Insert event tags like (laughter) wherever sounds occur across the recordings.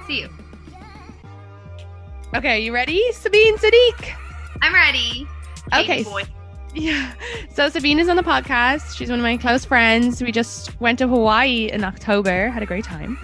I'll see you. Okay, you ready, Sabeen Sadiq? I'm ready. Okay. Boy. (laughs) Yeah. So Sabeen is on the podcast. She's one of my close friends. We just went to Hawaii in October, had a great time.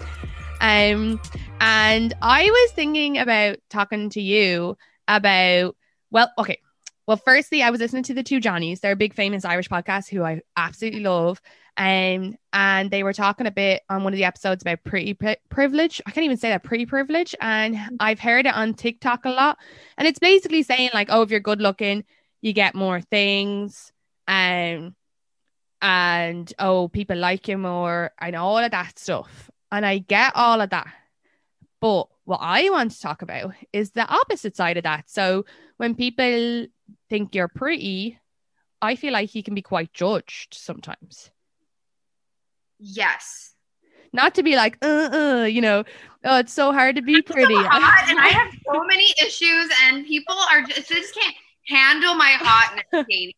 Um, and I was thinking about talking to you about well, okay. Well, firstly, I was listening to the two Johnnies. They're a big famous Irish podcast who I absolutely love. Um, and they were talking a bit on one of the episodes about pretty pri- privilege. I can't even say that pretty privilege. And I've heard it on TikTok a lot. And it's basically saying like, oh, if you're good looking, you get more things. Um, and oh, people like you more and all of that stuff. And I get all of that. But what I want to talk about is the opposite side of that. So when people think you're pretty, I feel like you can be quite judged sometimes. Yes. Not to be like, uh, uh, you know, oh, it's so hard to be pretty. So hot, and I have (laughs) so many issues, and people are just, they just can't handle my hotness, (laughs) Katie.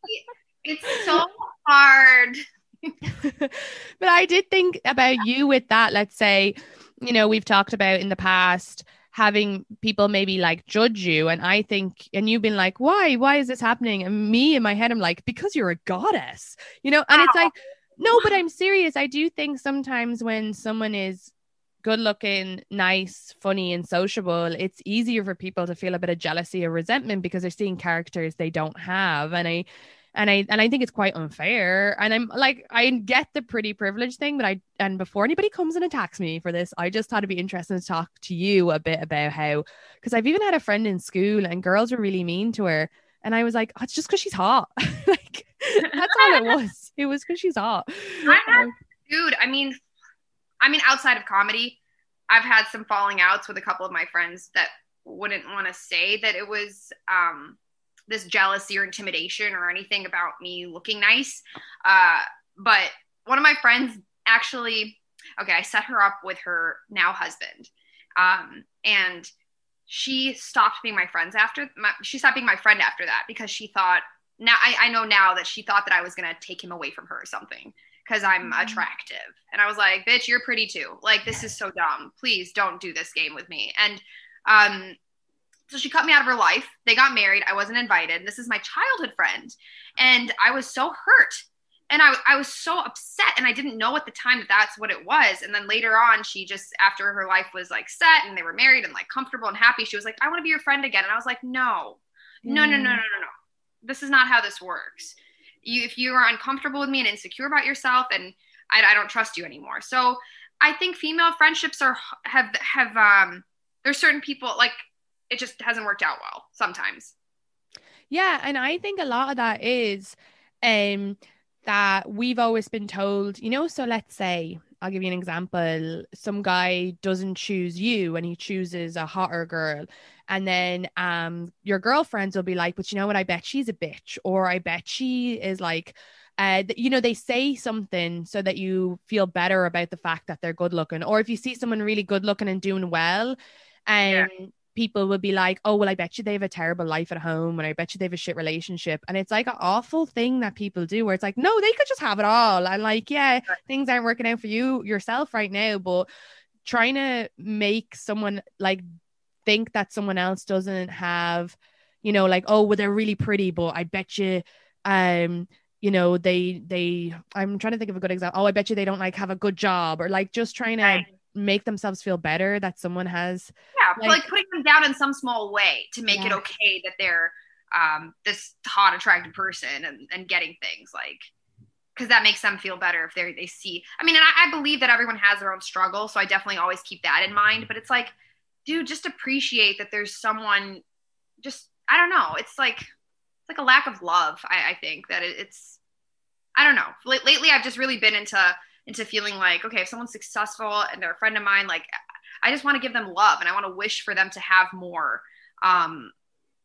It's so hard. (laughs) but I did think about you with that. Let's say, you know, we've talked about in the past having people maybe like judge you. And I think, and you've been like, why? Why is this happening? And me in my head, I'm like, because you're a goddess, you know? And it's like, no, but I'm serious. I do think sometimes when someone is good looking, nice, funny, and sociable, it's easier for people to feel a bit of jealousy or resentment because they're seeing characters they don't have. And I, and I and I think it's quite unfair. And I'm like, I get the pretty privilege thing, but I and before anybody comes and attacks me for this, I just thought it'd be interesting to talk to you a bit about how because I've even had a friend in school and girls were really mean to her. And I was like, oh, it's just because she's hot. (laughs) like that's all it was. It was because she's hot. I have, dude, I mean, I mean, outside of comedy, I've had some falling outs with a couple of my friends that wouldn't want to say that it was um, this jealousy or intimidation or anything about me looking nice. Uh, but one of my friends actually, okay, I set her up with her now husband. Um, and she stopped being my friends after my, she stopped being my friend after that because she thought now I, I know now that she thought that I was gonna take him away from her or something because I'm Mm-hmm. attractive. And I was like, bitch, you're pretty too. Like this is so dumb. Please don't do this game with me. And um so she cut me out of her life. They got married. I wasn't invited. This is my childhood friend. And I was so hurt. And I, I was so upset. And I didn't know at the time that that's what it was. And then later on, she just, after her life was like set and they were married and like comfortable and happy, she was like, I want to be your friend again. And I was like, no, no, no, no, no, no, no. This is not how this works. You, if you are uncomfortable with me and insecure about yourself, and I, I don't trust you anymore. So I think female friendships are have have um there's certain people like it just hasn't worked out well sometimes. Yeah, and I think a lot of that is um that we've always been told, you know, so let's say I'll give you an example. Some guy doesn't choose you and he chooses a hotter girl. And then um your girlfriends will be like, but you know what? I bet she's a bitch, or I bet she is like uh, you know, they say something so that you feel better about the fact that they're good looking. Or if you see someone really good looking and doing well, and people will be like, oh, well, I bet you they have a terrible life at home and I bet you they have a shit relationship. And it's like an awful thing that people do where it's like, no, they could just have it all. And like, yeah, things aren't working out for you yourself right now, but trying to make someone like think that someone else doesn't have, you know, like, oh, well, they're really pretty, but I bet you um you know they they i'm trying to think of a good example oh i bet you they don't like have a good job or like just trying to. Make themselves feel better that someone has Yeah, Like- like, putting them down in some small way to make it okay that they're um, this hot, attractive person and, and getting things like because that makes them feel better if they they see. I mean, and I, I believe that everyone has their own struggle, so I definitely always keep that in mind. But it's like, dude, just appreciate that there's someone. Just I don't know. It's like it's like a lack of love. I, I think that it, it's I don't know. Late- Lately, I've just really been into into feeling like okay, if someone's successful and they're a friend of mine, like I just want to give them love and I want to wish for them to have more. Um,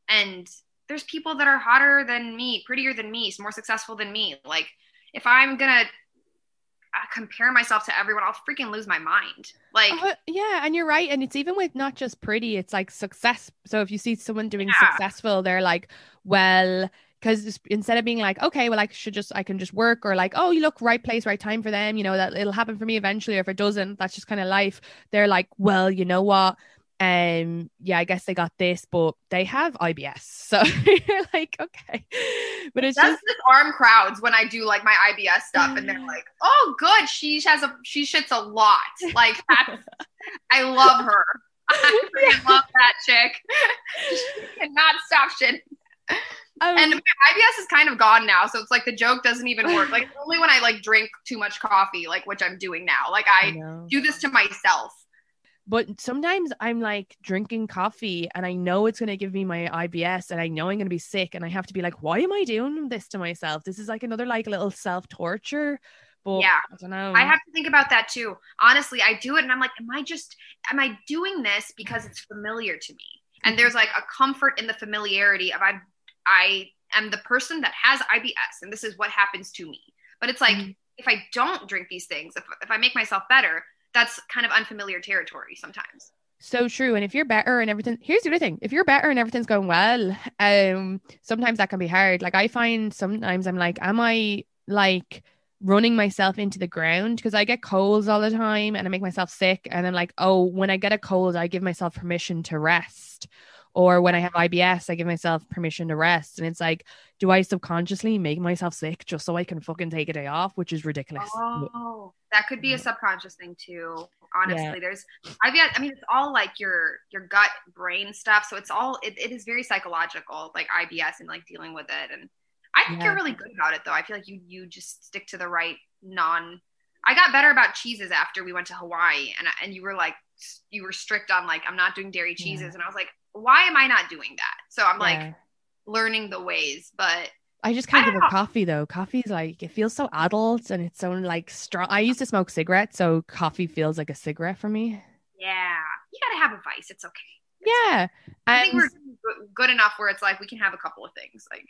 and there's people that are hotter than me, prettier than me, more successful than me. Like if I'm gonna uh, compare myself to everyone, I'll freaking lose my mind. Like Oh, yeah, and you're right. And it's even with not just pretty, it's like success. So if you see someone doing Yeah. successful, they're like, well, because instead of being like, okay, well, I should just, I can just work, or like, oh, you look right place, right time for them, you know, that it'll happen for me eventually. Or if it doesn't, that's just kind of life. They're like, well, you know what? Um, yeah, I guess they got this, but they have IBS. (laughs) So you're like, okay. But it's that's just, just arm crowds when I do like my IBS stuff, and they're like, "Oh, good, she has a she shits a lot." Like I love her. (laughs) I (laughs) love that chick. She cannot stop shit. Um, And my IBS is kind of gone now, so it's like the joke doesn't even work. Like (laughs) only when I like drink too much coffee, like which I'm doing now. Like I I do this to myself. But sometimes I'm like drinking coffee and I know it's going to give me my IBS and I know I'm going to be sick and I have to be like, why am I doing this to myself? This is like another like little self torture. But Yeah. I don't know. I have to think about that too. Honestly, I do it and I'm like, am I just am I doing this because it's familiar to me? And there's like a comfort in the familiarity of I I am the person that has IBS and this is what happens to me. But it's like Mhm. if I don't drink these things, if if I make myself better, that's kind of unfamiliar territory sometimes. so true. And if you're better and everything, here's the other thing: if you're better and everything's going well, um, sometimes that can be hard. Like I find sometimes I'm like, am I like running myself into the ground because I get colds all the time and I make myself sick, and I'm like, oh, when I get a cold, I give myself permission to rest. Or when I have IBS, I give myself permission to rest. And it's like, do I subconsciously make myself sick just so I can fucking take a day off, which is ridiculous. Oh, that could be a subconscious thing too. Honestly, Yeah. there's I've got I mean it's all like your your gut brain stuff. So it's all it, it is very psychological, like IBS and like dealing with it. And I think Yeah. you're really good about it though. I feel like you you just stick to the right non I got better about cheeses after we went to Hawaii and and you were like you were strict on like I'm not doing dairy Yeah. cheeses and I was like why am I not doing that? So I'm Yeah. like learning the ways, but I just can't I give up coffee though. Coffee's like it feels so adult and it's so like strong. I used to smoke cigarettes, so coffee feels like a cigarette for me. yeah, you got to have a vice. It's okay. Yeah, I think we're good enough where it's like we can have a couple of things. Like,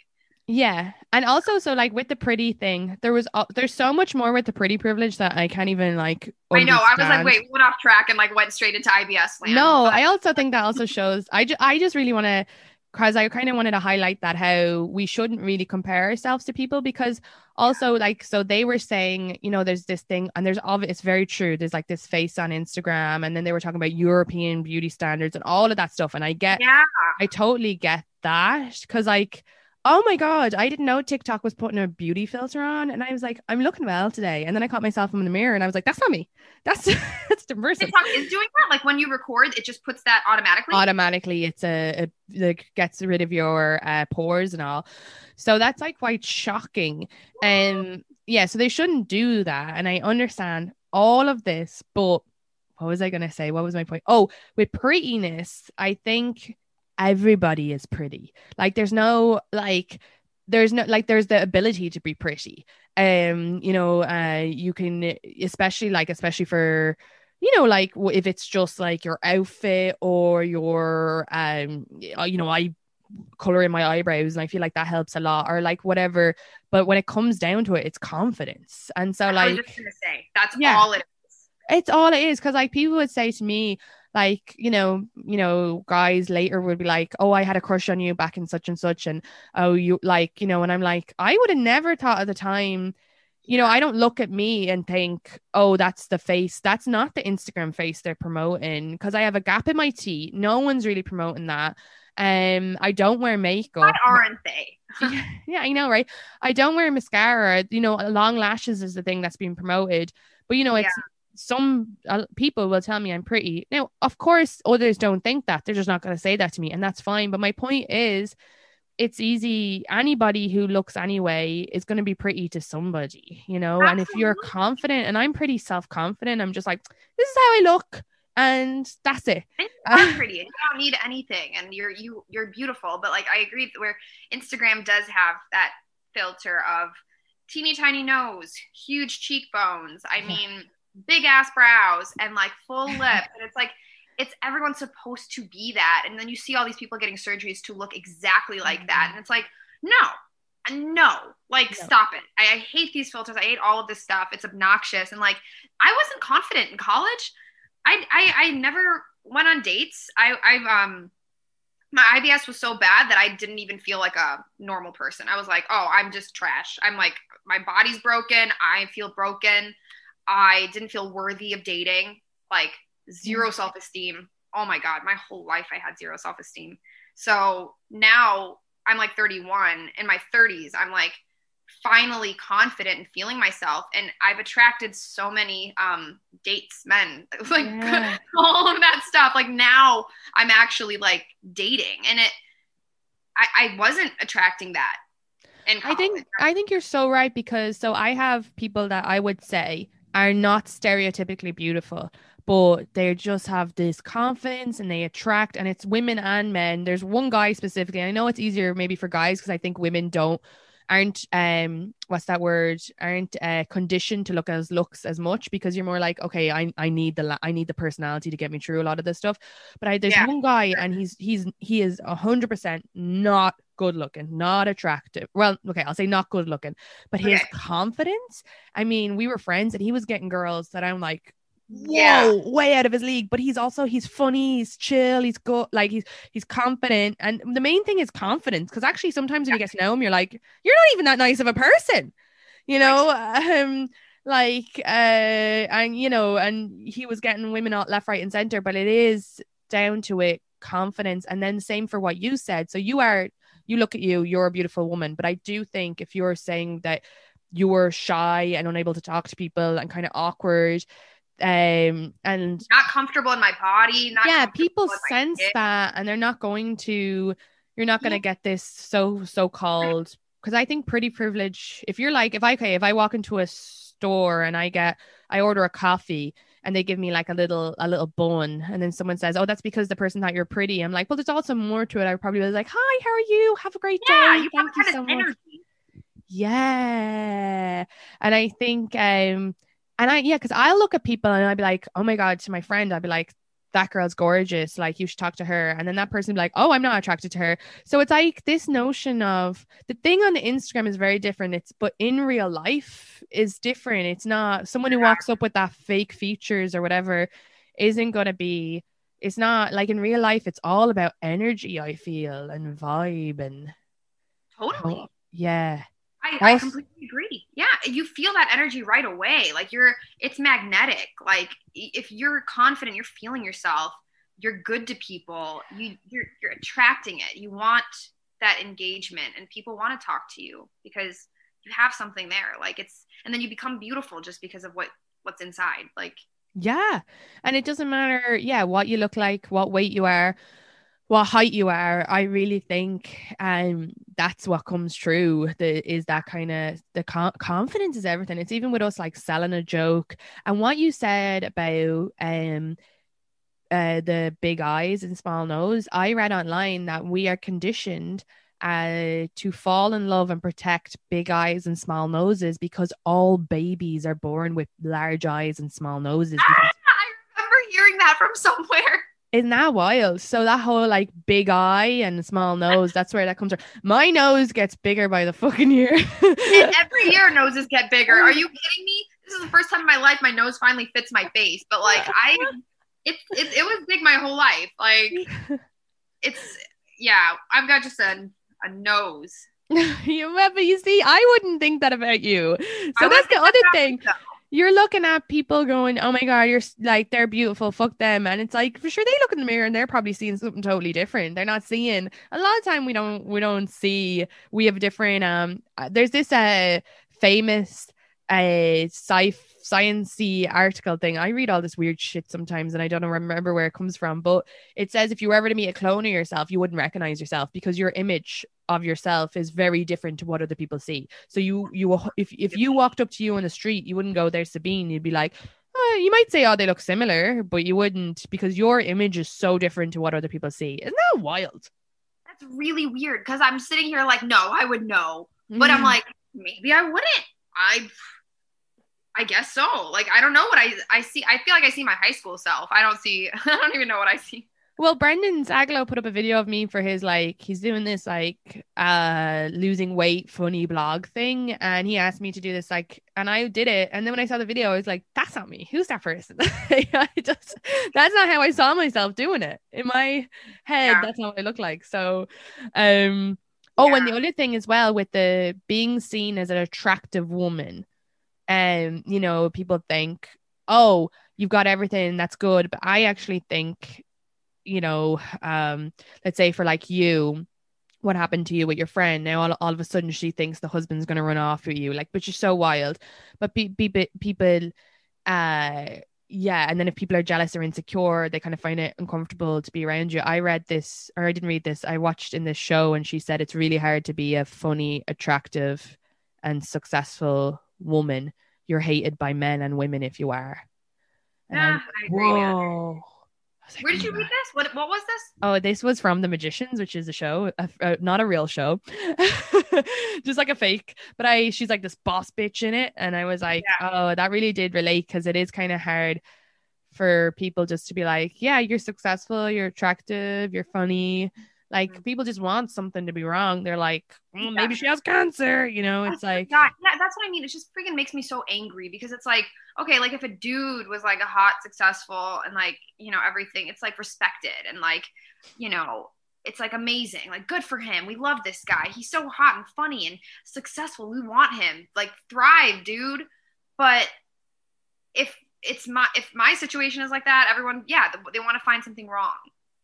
yeah, and also so like with the pretty thing, there was uh, there's so much more with the pretty privilege that I can't even like. I know, I was like, wait, we went off track and like went straight into IBS land. No, But- I also think that also shows. I ju- I just really want to, because I kind of wanted to highlight that how we shouldn't really compare ourselves to people because also like so they were saying you know there's this thing and there's obvious it's very true there's like this face on Instagram and then they were talking about European beauty standards and all of that stuff and I get yeah, I totally get that because like oh my god I didn't know TikTok was putting a beauty filter on. And I was like I'm looking well today. And then I caught myself in the mirror and I was like that's not me. That's (laughs) that's the person TikTok is doing that. Like when you record, it just puts that automatically. automatically it's a, a like gets rid of your uh, pores and all. So that's like quite shocking. And yeah so they shouldn't do that. And i understand all of this but what was i going to say? What was my point? Oh with prettiness i think everybody is pretty like there's no like there's no like there's the ability to be pretty um you know uh you can especially like especially for you know like if it's just like your outfit or your um you know i color in my eyebrows and i feel like that helps a lot or like whatever but when it comes down to it it's confidence and so like I was just gonna say that's Yeah. all it is. it's all it is because like people would say to me like you know you know guys later would be like oh i had a crush on you back in such and such and oh you like you know and i'm like i would have never thought at the time you know i don't look at me and think oh that's the face that's not the instagram face they're promoting because i have a gap in my teeth no one's really promoting that um i don't wear makeup Why aren't they? (laughs) yeah, yeah, I know, right? I don't wear mascara. You know, long lashes is the thing that's being promoted, but you know, it's some uh, people will tell me I'm pretty. Now, of course, others don't think that. They're just not going to say that to me, and that's fine. But my point is, it's easy. Anybody who looks anyway is going to be pretty to somebody, you know. Absolutely. And if you're confident, and I'm pretty self confident, I'm just like, this is how I look, and that's it. I'm (laughs) pretty. You don't need anything, and you're you you're beautiful. But like I agree, where Instagram does have that filter of teeny tiny nose, huge cheekbones. I mean big ass brows and like full (laughs) lip. And it's like, it's everyone's supposed to be that. And then you see all these people getting surgeries to look exactly like that. And it's like, no, no, like no. stop it. I, I, hate these filters. I hate all of this stuff. It's obnoxious. And like, I wasn't confident in college. I, I, I never went on dates. I, I, um, my IBS was so bad that I didn't even feel like a normal person. I was like, oh, I'm just trash. I'm like, my body's broken. I feel broken. I didn't feel worthy of dating, like zero mm. self esteem. Oh my God, my whole life I had zero self esteem. So now I'm like 31. In my 30s, I'm like finally confident and feeling myself. And I've attracted so many um, dates, men, (laughs) like yeah. (laughs) all of that stuff. Like now I'm actually like dating. And it, I, I wasn't attracting that. And I think I think you're so right because so I have people that I would say are not stereotypically beautiful, but they just have this confidence and they attract, and it's women and men. There's one guy specifically. I know it's easier maybe for guys because I think women don't aren't um what's that word aren't uh, conditioned to look as looks as much because you're more like okay I, I need the I need the personality to get me through a lot of this stuff but I there's yeah. one guy and he's he's he is a hundred percent not good looking, not attractive. Well, okay, I'll say not good looking, but his okay. confidence. I mean, we were friends and he was getting girls that I'm like, whoa, yeah. way out of his league. But he's also he's funny, he's chill, he's good, like he's he's confident. And the main thing is confidence, because actually sometimes when yeah. you get to know him, you're like, you're not even that nice of a person, you know. Right. Um, like uh and you know and he was getting women out left right and center but it is down to it confidence and then same for what you said so you are you look at you, you're a beautiful woman. But I do think if you're saying that you're shy and unable to talk to people and kind of awkward, um and not comfortable in my body yeah people sense that and they're not going to you're not going to yeah. get this so so called because i think pretty privilege if you're like if i okay if i walk into a store and i get i order a coffee and they give me like a little a little bone. And then someone says oh that's because the person thought you're pretty. I'm like well there's also more to it. I probably was like hi how are you? Have a great yeah, day. you thank you so much. yeah. And i think um and i yeah because i'll look at people and i'd be like oh my god to my friend i'd be like that girl's gorgeous. Like you should talk to her. And then that person be like, oh, I'm not attracted to her. So it's like this notion of the thing on the Instagram is very different. It's but in real life is different. It's not someone who walks up with that fake features or whatever isn't gonna be it's not like in real life, it's all about energy, I feel, and vibe and totally. yeah. I, I completely agree. Yeah, you feel that energy right away. Like you're, it's magnetic. Like if you're confident, you're feeling yourself. You're good to people. You you're you're attracting it. You want that engagement, and people want to talk to you because you have something there. Like it's, and then you become beautiful just because of what what's inside. Like yeah, and it doesn't matter. Yeah, what you look like, what weight you are what height you are i really think um that's what comes true the is that kind of the con- confidence is everything it's even with us like selling a joke and what you said about um uh the big eyes and small nose i read online that we are conditioned uh, to fall in love and protect big eyes and small noses because all babies are born with large eyes and small noses. (laughs) I remember hearing that from somewhere. Isn't that wild? So that whole like big eye and small nose, that's where that comes from. My nose gets bigger by the fucking year. (laughs) every year noses get bigger. Are you kidding me? This is the first time in my life my nose finally fits my face. But like I it, it, it was big my whole life. Like it's yeah, I've got just a a nose. (laughs) you remember you see, I wouldn't think that about you. So that's the other thing. You're looking at people going, "Oh my god, you're like they're beautiful, fuck them," and it's like for sure they look in the mirror and they're probably seeing something totally different. They're not seeing a lot of time we don't we don't see we have different um. uh, There's this uh famous uh sci sciencey article thing. I read all this weird shit sometimes and I don't remember where it comes from, but it says if you were ever to meet a clone of yourself, you wouldn't recognize yourself because your image of yourself is very different to what other people see. So you you if if you walked up to you on the street, you wouldn't go there's Sabeen. You'd be like, oh, you might say, oh, they look similar, but you wouldn't because your image is so different to what other people see. Isn't that wild? That's really weird because I'm sitting here like, no, I would know. But I'm Mm. like, maybe I wouldn't. I I guess so. Like I don't know what I I see. I feel like I see my high school self. I don't see (laughs) I don't even know what I see. Well, Brendan Zagalo put up a video of me for his like he's doing this like uh losing weight funny blog thing and he asked me to do this like and I did it and then when I saw the video I was like that's not me who's that person (laughs) I just that's not how I saw myself doing it in my head Yeah. that's not what I look like so um oh and the Yeah. other thing as well with the being seen as an attractive woman and you know people think oh you've got everything that's good but I actually think you know, um, let's say for like you, what happened to you with your friend? Now all, all of a sudden she thinks the husband's gonna run off with you, like, which is so wild. But pe- people, people, uh, yeah, and then if people are jealous or insecure, they kind of find it uncomfortable to be around you. I read this, or I didn't read this. I watched in this show, and she said it's really hard to be a funny, attractive, and successful woman. You're hated by men and women if you are. And Yeah, I'm- ah, agree. Whoa. I like, Where did oh you "Oh read this? What what was this? Oh, this was from The Magicians, which is a show, a, a- not a real show, (laughs) just like a fake. But I, she's like this boss bitch in it, and I was like, oh, that really did relate because it is kind of hard for people just to be like, yeah, you're successful, you're attractive, you're funny. Like people just want something to be wrong. They're like, "Mm, maybe she has cancer, you know. It's like, yeah, that's what I mean. It just freaking makes me so angry because it's like, okay, like if a dude was like a hot, successful, and like, you know, everything, it's like respected and like, you know, it's like amazing. Like, good for him. We love this guy. He's so hot and funny and successful. We want him. Like, thrive, dude. But if it's my if my situation is like that, everyone, yeah, they want to find something wrong.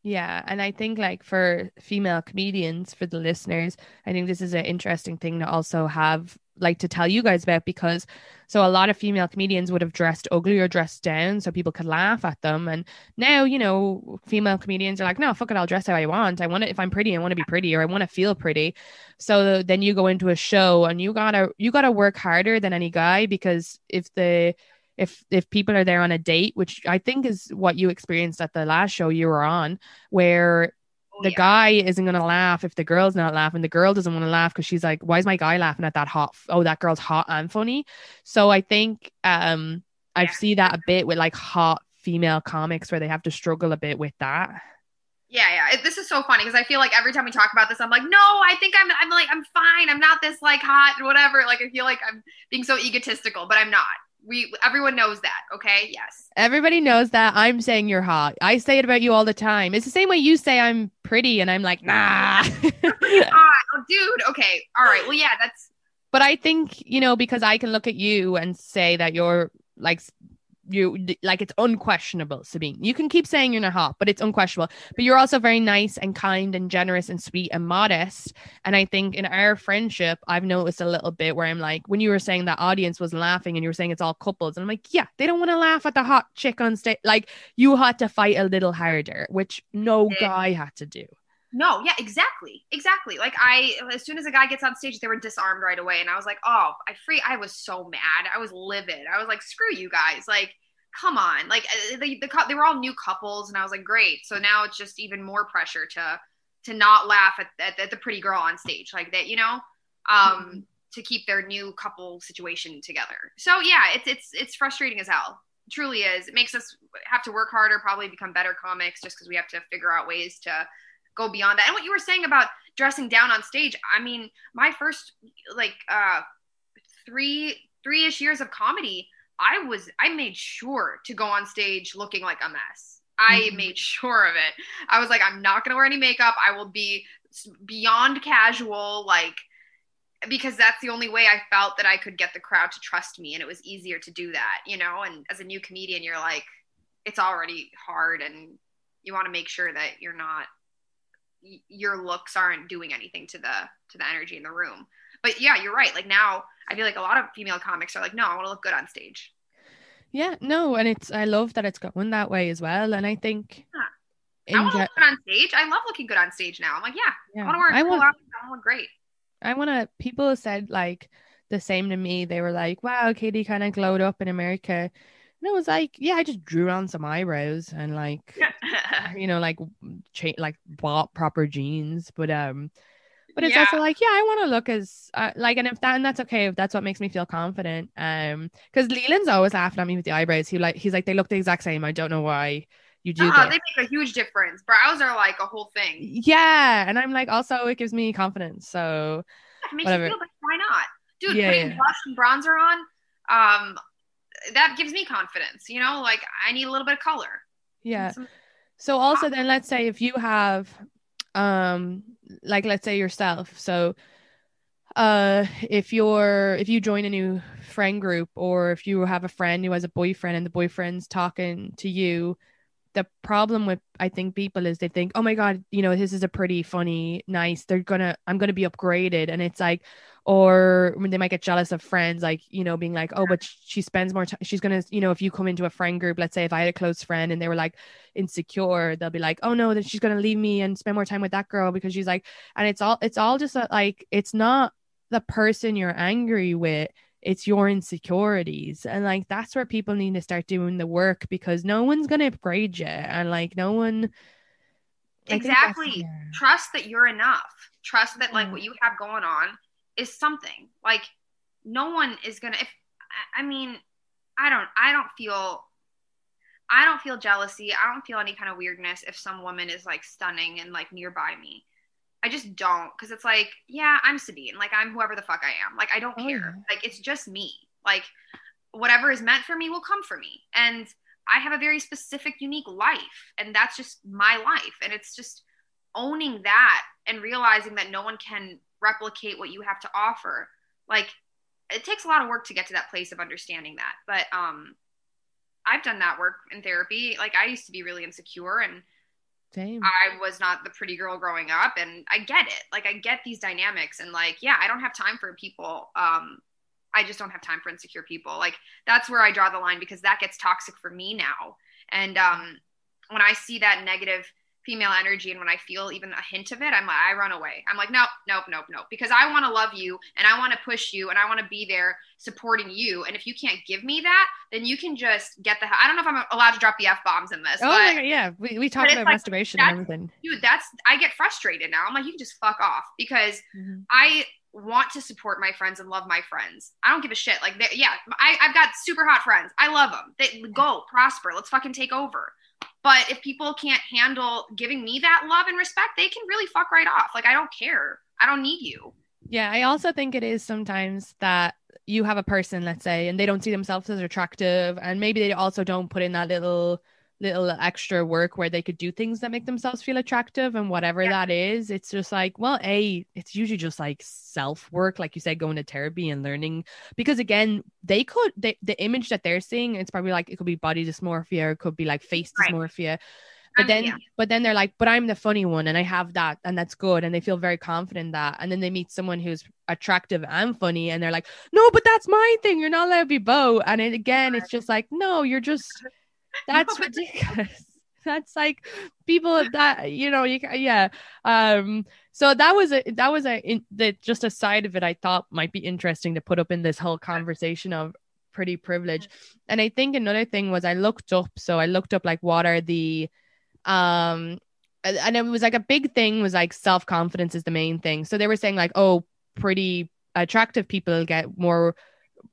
Yeah, and I think like for female comedians, for the listeners, I think this is an interesting thing to also have like to tell you guys about because so a lot of female comedians would have dressed ugly or dressed down so people could laugh at them. And now, you know, female comedians are like, no, fuck it, I'll dress how I want. I want to if I'm pretty, I want to be pretty or I want to feel pretty. So then you go into a show and you gotta you gotta work harder than any guy because if the if if people are there on a date, which I think is what you experienced at the last show you were on, where Oh, the yeah. guy isn't gonna laugh if the girl's not laughing. The girl doesn't want to laugh because she's like, "Why is my guy laughing at that hot? Oh, that girl's hot and funny." So I think um I Yeah. see that a bit with like hot female comics where they have to struggle a bit with that. Yeah, yeah. This is so funny because I feel like every time we talk about this, I'm like, no, I think I'm, I'm like, I'm fine. I'm not this like hot or whatever. Like, I feel like I'm being so egotistical, but I'm not. We, everyone knows that. Okay. Yes. Everybody knows that I'm saying you're hot. I say it about you all the time. It's the same way you say I'm pretty, and I'm like, nah. (laughs) Ah, oh, dude. Okay. All right. Well, yeah, that's, but I think you know because I can look at you and say that you're like you like it's unquestionable, Sabeen. You can keep saying you're not hot, but it's unquestionable. But you're also very nice and kind and generous and sweet and modest. And I think in our friendship, I've noticed a little bit where I'm like, when you were saying that audience was laughing and you were saying it's all couples, and I'm like, yeah, they don't want to laugh at the hot chick on stage. Like you had to fight a little harder, which no mm. guy had to do. No, yeah, exactly. Exactly. Like, I, as soon as a guy gets on stage, they were disarmed right away. And I was like, oh, I free, I was so mad. I was livid. I was like, screw you guys. Like, come on. Like, uh, the, the, they were all new couples. And I was like, great. So now it's just even more pressure to, to not laugh at, at, at the pretty girl on stage like that, you know? Um, to keep their new couple situation together. So yeah, it's it's it's frustrating as hell. It truly is. It makes us have to work harder, probably become better comics, just because we have to figure out ways to go beyond that. And what you were saying about dressing down on stage, I mean, my first like uh three three ish years of comedy, I was I made sure to go on stage looking like a mess. I Mhm. made sure of it. I was like, I'm not gonna wear any makeup. I will be beyond casual, like because that's the only way I felt that I could get the crowd to trust me and it was easier to do that, you know? And as a new comedian, you're like it's already hard and you want to make sure that you're not your looks aren't doing anything to the to the energy in the room. But yeah, you're right. Like now I feel like a lot of female comics are like, "No, I want to look good on stage." Yeah, no, and it's I love that it's going that way as well and I think yeah. I want to look good on stage. I love looking good on stage now. I'm like, yeah, yeah. I want to wear a cool outfit. I want to look great. I want to. People said like the same to me. They were like, "Wow, Katie kind of glowed up in America," and I was like, "Yeah, I just drew on some eyebrows and like, (laughs) you know, like, cha- like bought proper jeans." But um, but it's yeah. also like, yeah, I want to look as uh, like, and if that and that's okay if that's what makes me feel confident. Um, because Leland's always laughing at me with the eyebrows. He like, he's like, they look the exact same. I don't know why you do uh, they make a huge difference brows are like a whole thing yeah and i'm like also it gives me confidence so yeah, whatever. Like, why not dude yeah, putting yeah. blush and bronzer on um that gives me confidence you know like i need a little bit of color. Yeah. So also then let's say if you have um like let's say yourself so uh if you're if you join a new friend group or if you have a friend who has a boyfriend and the boyfriend's talking to you the problem with I think people is they think, oh my god, you know, this is a pretty funny, nice. They're gonna, I'm gonna be upgraded, and it's like, or they might get jealous of friends, like you know, being like, oh, but she spends more time. She's gonna, you know, if you come into a friend group, let's say if I had a close friend and they were like insecure, they'll be like, oh no, that she's gonna leave me and spend more time with that girl because she's like, and it's all, it's all just a, like, it's not the person you're angry with it's your insecurities and like that's where people need to start doing the work because no one's going to upgrade you and like no one exactly. trust that you're enough. Trust that like what you have going on is something like no one is to if i mean i don't i don't feel i don't feel jealousy i don't feel any kind of weirdness if some woman is like stunning and like nearby me I just don't because it's like, yeah, I'm Sabeen. Like I'm whoever the fuck I am. Like I don't oh, care. Yeah. Like it's just me. Like whatever is meant for me will come for me. And I have a very specific, unique life. And that's just my life. And it's just owning that and realizing that no one can replicate what you have to offer. Like it takes a lot of work to get to that place of understanding that. But um I've done that work in therapy. Like I used to be really insecure and same. I was not the pretty girl growing up and I get it. Like I get these dynamics and like yeah, I don't have time for people um I just don't have time for insecure people. Like that's where I draw the line because that gets toxic for me now. And um when I see that negative female energy and when I feel even a hint of it, I'm like, I run away. I'm like, nope, nope, nope, nope. Because I want to love you and I want to push you and I want to be there supporting you. And if you can't give me that, then you can just get the I don't know if I'm allowed to drop the F bombs in this. Oh but, God, yeah. We, we talked about like, masturbation and everything. Dude, that's I get frustrated now. I'm like, you can just fuck off because mm-hmm. I want to support my friends and love my friends. I don't give a shit. Like, yeah, I, I've got super hot friends. I love them. They go prosper. Let's fucking take over. But if people can't handle giving me that love and respect, they can really fuck right off. Like, I don't care. I don't need you. Yeah, I also think it is sometimes that you have a person, let's say, and they don't see themselves as attractive, and maybe they also don't put in that little little extra work where they could do things that make themselves feel attractive and whatever yeah. that is it's just like well a it's usually just like self work like you said going to therapy and learning because again they could they, the image that they're seeing it's probably like it could be body dysmorphia it could be like face right. dysmorphia but um, then yeah. but then they're like but i'm the funny one and i have that and that's good and they feel very confident in that and then they meet someone who's attractive and funny and they're like no but that's my thing you're not allowed to be both and it, again it's just like no you're just (laughs) that's ridiculous. (laughs) That's like people that you know you yeah. Um. So that was a that was a in, the just a side of it I thought might be interesting to put up in this whole conversation of pretty privilege. And I think another thing was I looked up. So I looked up like what are the um and it was like a big thing was like self confidence is the main thing. So they were saying like oh pretty attractive people get more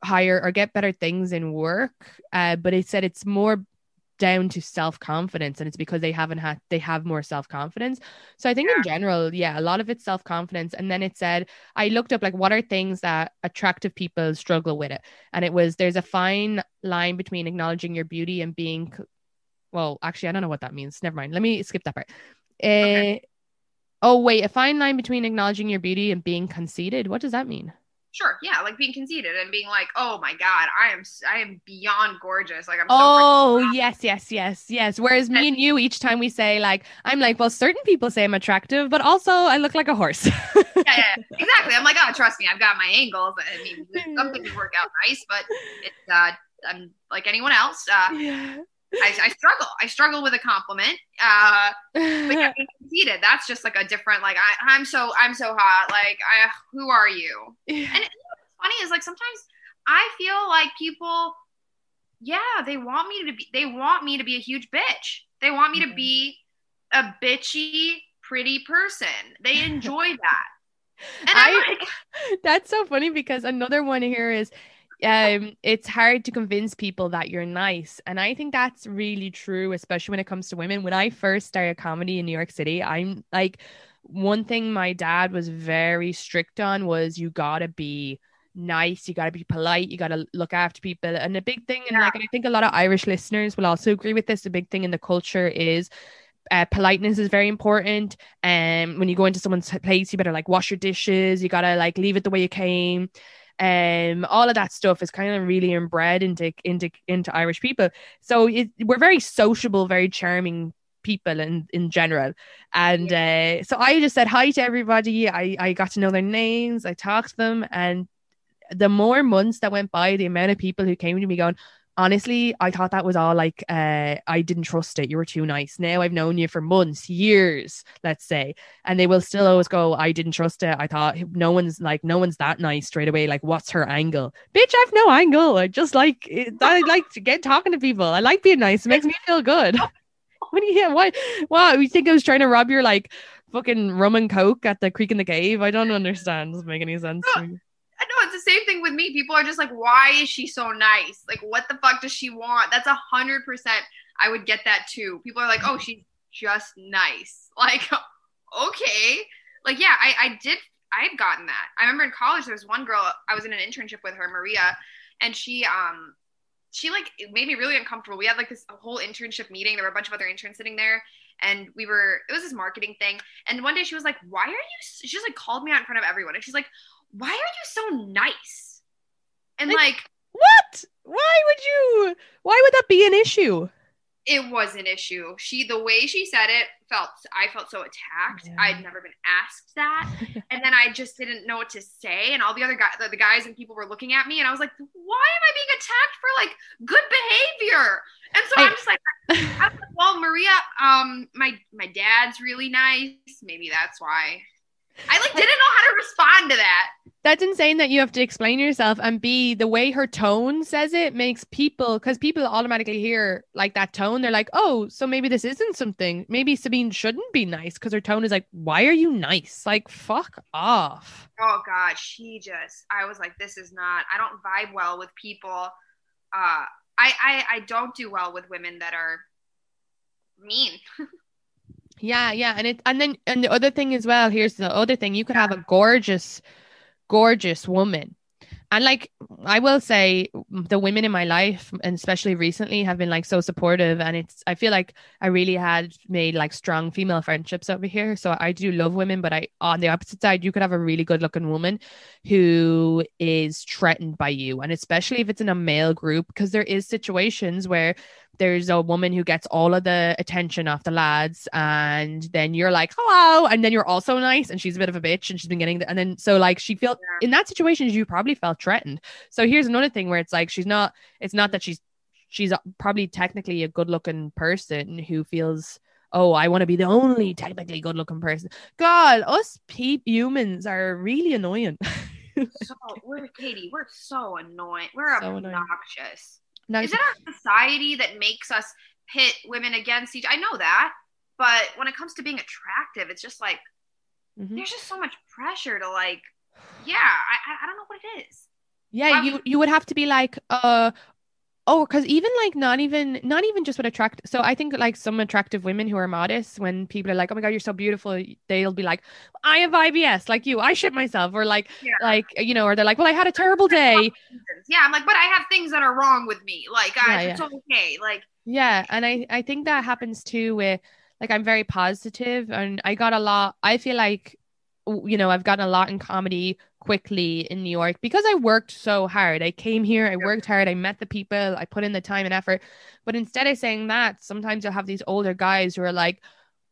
higher or get better things in work. Uh, but it said it's more down to self-confidence and it's because they haven't had they have more self-confidence so i think yeah. in general yeah a lot of it's self-confidence and then it said i looked up like what are things that attractive people struggle with it and it was there's a fine line between acknowledging your beauty and being well actually i don't know what that means never mind let me skip that part okay. uh, Oh wait, a fine line between acknowledging your beauty and being conceited. What does that mean? Sure, yeah, like being conceited and being like, "Oh my god, I am I am beyond gorgeous." Like I'm. Oh so yes, yes, yes, yes. Whereas me and you, each time we say like, I'm like, well, certain people say I'm attractive, but also I look like a horse. yeah, yeah, (laughs) exactly. I'm like, oh, trust me, I've got my angles. I mean, some things work out nice, but it's uh, I'm like anyone else. Uh, yeah. I, I, struggle. I struggle with a compliment. Uh, but yeah, (laughs) conceited. That's just like a different. Like I, I'm so I'm so hot. Like I, who are you? And you know what's funny is like sometimes I feel like people, yeah, they want me to be. They want me to be a huge bitch. They want me to be a bitchy, pretty person. They (laughs) enjoy that. And I'm I, like, (laughs) that's so funny because another one here is um it's hard to convince people that you're nice and i think that's really true especially when it comes to women. When i first started comedy in new york city i'm like one thing my dad was very strict on was you gotta be nice you gotta be polite you gotta look after people and a big thing and like and i think a lot of irish listeners will also agree with this a big thing in the culture is uh, politeness is very important and um, when you go into someone's place you better like wash your dishes you gotta like leave it the way you came um all of that stuff is kind of really inbred into into into irish people. So it, we're very sociable very charming people in in general. And uh so i just said hi to everybody. I i got to know their names. I talked to them. And the more months that went by the amount of people who came to me going honestly i thought that was all like uh i didn't trust it. You were too nice. Now i've known you for months years let's say and they will still always go i didn't trust it. I thought no one's like no one's that nice straight away. Like what's her angle? Bitch i've no angle. I just like i like to get talking to people. I like being nice. It makes me feel good. (laughs) What do you yeah why wow you think i was trying to rob your like fucking rum and coke at the Creek and the Cave? I don't understand. Doesn't make any sense to me. I know it's the same thing with me. People are just like, why is she so nice? Like, what the fuck does she want? That's a hundred percent. I would get that too. People are like, oh, she's just nice. (laughs) Like, okay. Like, yeah, I, I did. I had gotten that. I remember in college, there was one girl I was in an internship with her, Maria, and she, um, she like made me really uncomfortable. We had like this whole internship meeting. There were a bunch of other interns sitting there, and we were. It was this marketing thing. And one day she was like, "Why are you?" She just like called me out in front of everyone, and she's like, why are you so nice? And like, like, what? Why would you? Why would that be an issue? It was an issue. She, the way she said it, felt I felt so attacked. Yeah. I'd never been asked that, (laughs) and then I just didn't know what to say. And all the other guys, the, the guys and people were looking at me, and I was like, "Why am I being attacked for like good behavior?" And so I, am just like, (laughs) I'm like, "Well, Maria, um, my my dad's really nice. Maybe that's why." I like didn't know how to respond to that. That's insane that you have to explain yourself and be the way her tone says it makes people because people automatically hear like that tone. They're like, oh, so maybe this isn't something. Maybe Sabeen shouldn't be nice because her tone is like, why are you nice? Like, fuck off. Oh god, she just I was like, this is not I don't vibe well with people. Uh I I, I don't do well with women that are mean. (laughs) Yeah, yeah, and it and then and the other thing as well. Here's the other thing: you could have a gorgeous, gorgeous woman, and like I will say, the women in my life, and especially recently, have been like so supportive, and it's I feel like I really had made like strong female friendships over here. So I do love women, but I on the opposite side, you could have a really good looking woman who is threatened by you, and especially if it's in a male group, because there is situations where there's a woman who gets all of the attention off the lads and then you're like hello and then you're also nice and she's a bit of a bitch and she's been getting the, and then so like she felt yeah. in that situation you probably felt threatened. So here's another thing where it's like she's not it's not that she's she's probably technically a good looking person who feels oh i want to be the only technically good looking person. God us peep humans are really annoying. (laughs) So we're katie we're so annoying we're so obnoxious. annoying no, is it our society that makes us pit women against each? I know that, but when it comes to being attractive, it's just like mm-hmm. there's just so much pressure to like, yeah, I I don't know what it is. Yeah, you you would have to be like, uh, Oh, because even like not even not even just what attract. So I think like some attractive women who are modest, when people are like, "Oh my god, you're so beautiful," they'll be like, "I have IBS, like you. I shit myself," or like, yeah. like you know, or they're like, "Well, I had a terrible day." Yeah, I'm like, but I have things that are wrong with me. Like, I, yeah. it's okay. Like, yeah, and I I think that happens too with like I'm very positive and I got a lot I feel like you know I've gotten a lot in comedy quickly in New York because I worked so hard. I came here, I worked hard, I met the people, I put in the time and effort. But instead of saying that, sometimes you'll have these older guys who are like,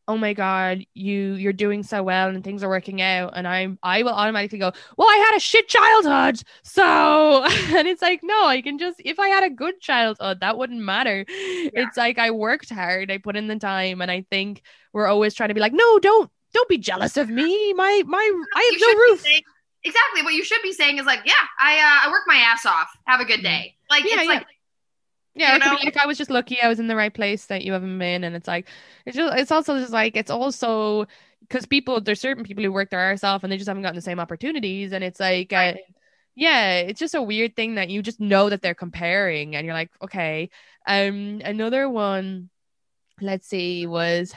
"Oh my god, you you're doing so well and things are working out." And I'm I will automatically go, "Well, I had a shit childhood." So, (laughs) and it's like, "No, I can just if I had a good childhood, that wouldn't matter." Yeah. It's like I worked hard, I put in the time, and I think we're always trying to be like, "No, don't don't be jealous of me. My my I have no roof." Saying, exactly what you should be saying is like, yeah, I uh, I work my ass off. Have a good day. Like yeah, it's yeah. like yeah, it could be like I was just lucky I was in the right place that you haven't been, and it's like it's just it's also just like it's also because people there's certain people who work their ass off and they just haven't gotten the same opportunities, and it's like uh, yeah, it's just a weird thing that you just know that they're comparing, and you're like okay. Um, another one, let's see, was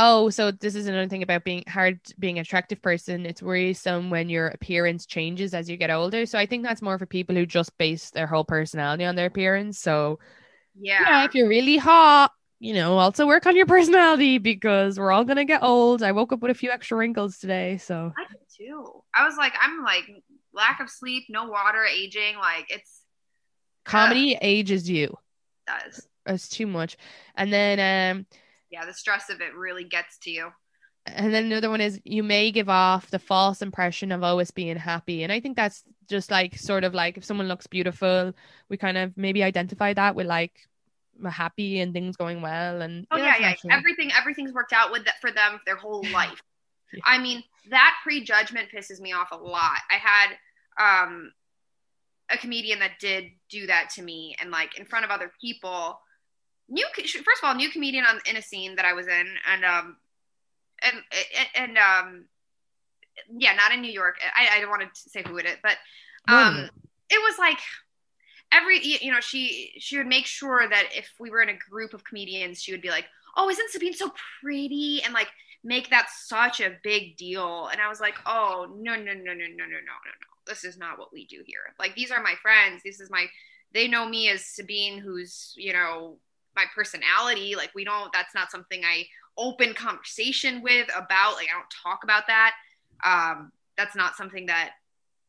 Oh, so this is another thing about being hard being an attractive person. It's worrisome when your appearance changes as you get older. So I think that's more for people who just base their whole personality on their appearance. So yeah, yeah if you're really hot, you know, also work on your personality because we're all gonna get old. I woke up with a few extra wrinkles today, so I did too. I was like, I'm like lack of sleep, no water, aging. Like it's comedy uh, ages you. Does it's too much, and then um yeah, the stress of it really gets to you. And then another one is you may give off the false impression of always being happy. And I think that's just like sort of like if someone looks beautiful, we kind of maybe identify that with like happy and things going well and oh yeah yeah, yeah. everything everything's worked out with that for them their whole life yeah. i mean that prejudgment pisses me off a lot i had um a comedian that did do that to me and like in front of other people new first of all new comedian on in a scene that I was in and um and and um yeah not in New York. I, I don't want to say who it is but um it? was like every you know she she would make sure that if we were in a group of comedians she would be like oh isn't Sabeen so pretty? and like make that such a big deal. And I was like oh no no no no no no no no no. This is not what we do here. Like these are my friends. This is my they know me as Sabeen who's you know my personality. Like we don't, that's not something I open conversation with about. Like I don't talk about that. Um, that's not something that